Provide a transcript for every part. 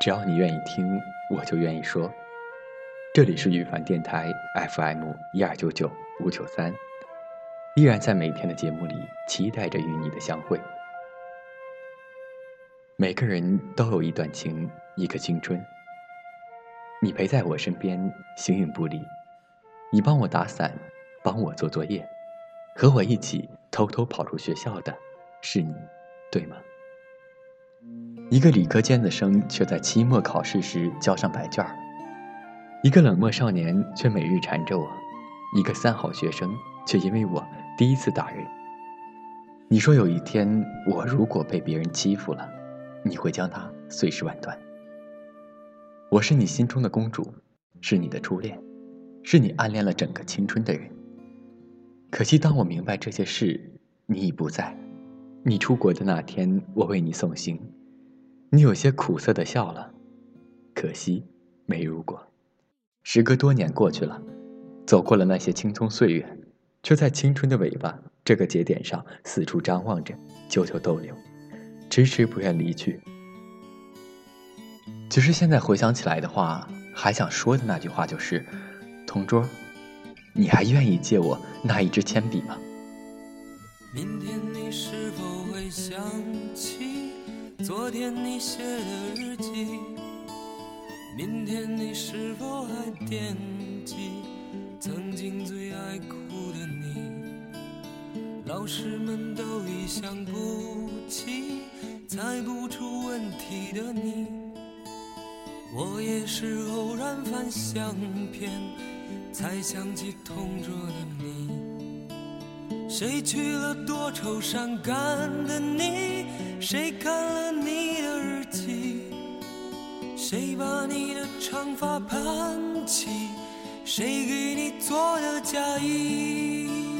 只要你愿意听，我就愿意说。这里是羽凡电台 FM 一二九九五九三，依然在每天的节目里期待着与你的相会。每个人都有一段情，一个青春。你陪在我身边，形影不离。你帮我打伞，帮我做作业，和我一起偷偷跑出学校的，是你，对吗？一个理科尖子生，却在期末考试时交上白卷儿；一个冷漠少年，却每日缠着我；一个三好学生，却因为我第一次打人。你说有一天我如果被别人欺负了，你会将他碎尸万段。我是你心中的公主，是你的初恋，是你暗恋了整个青春的人。可惜当我明白这些事，你已不在。你出国的那天，我为你送行。你有些苦涩的笑了，可惜没如果。时隔多年过去了，走过了那些青葱岁月，却在青春的尾巴这个节点上四处张望着，久久逗留，迟迟不愿离去。其实现在回想起来的话，还想说的那句话就是：“同桌，你还愿意借我那一支铅笔吗？”明天你是否会想起？昨天你写的日记，明天你是否还惦记曾经最爱哭的你？老师们都已想不起猜不出问题的你，我也是偶然翻相片才想起同桌的你。谁娶了多愁善感的你？谁看了你的日记？谁把你的长发盘起？谁给你做的嫁衣？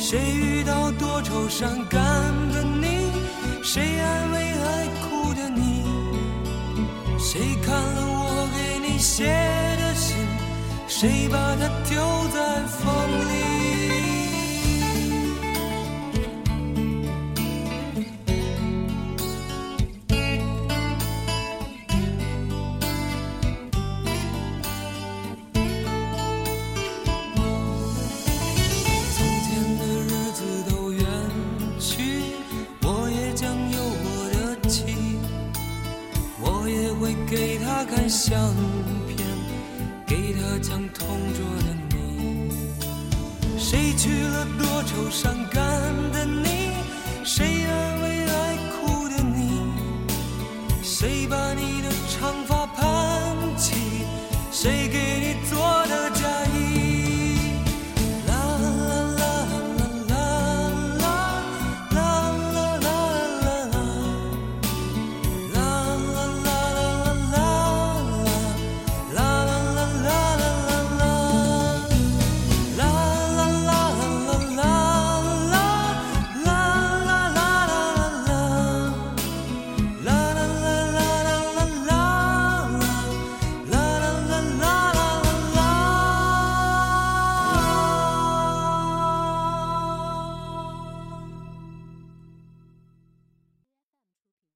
谁遇到多愁善感的你？谁安慰爱哭的你？谁看了我给你写的信？谁把它丢在风里？会给他看相片，给他讲同桌的你。谁娶了多愁善感的你？谁安慰爱哭的你？谁把你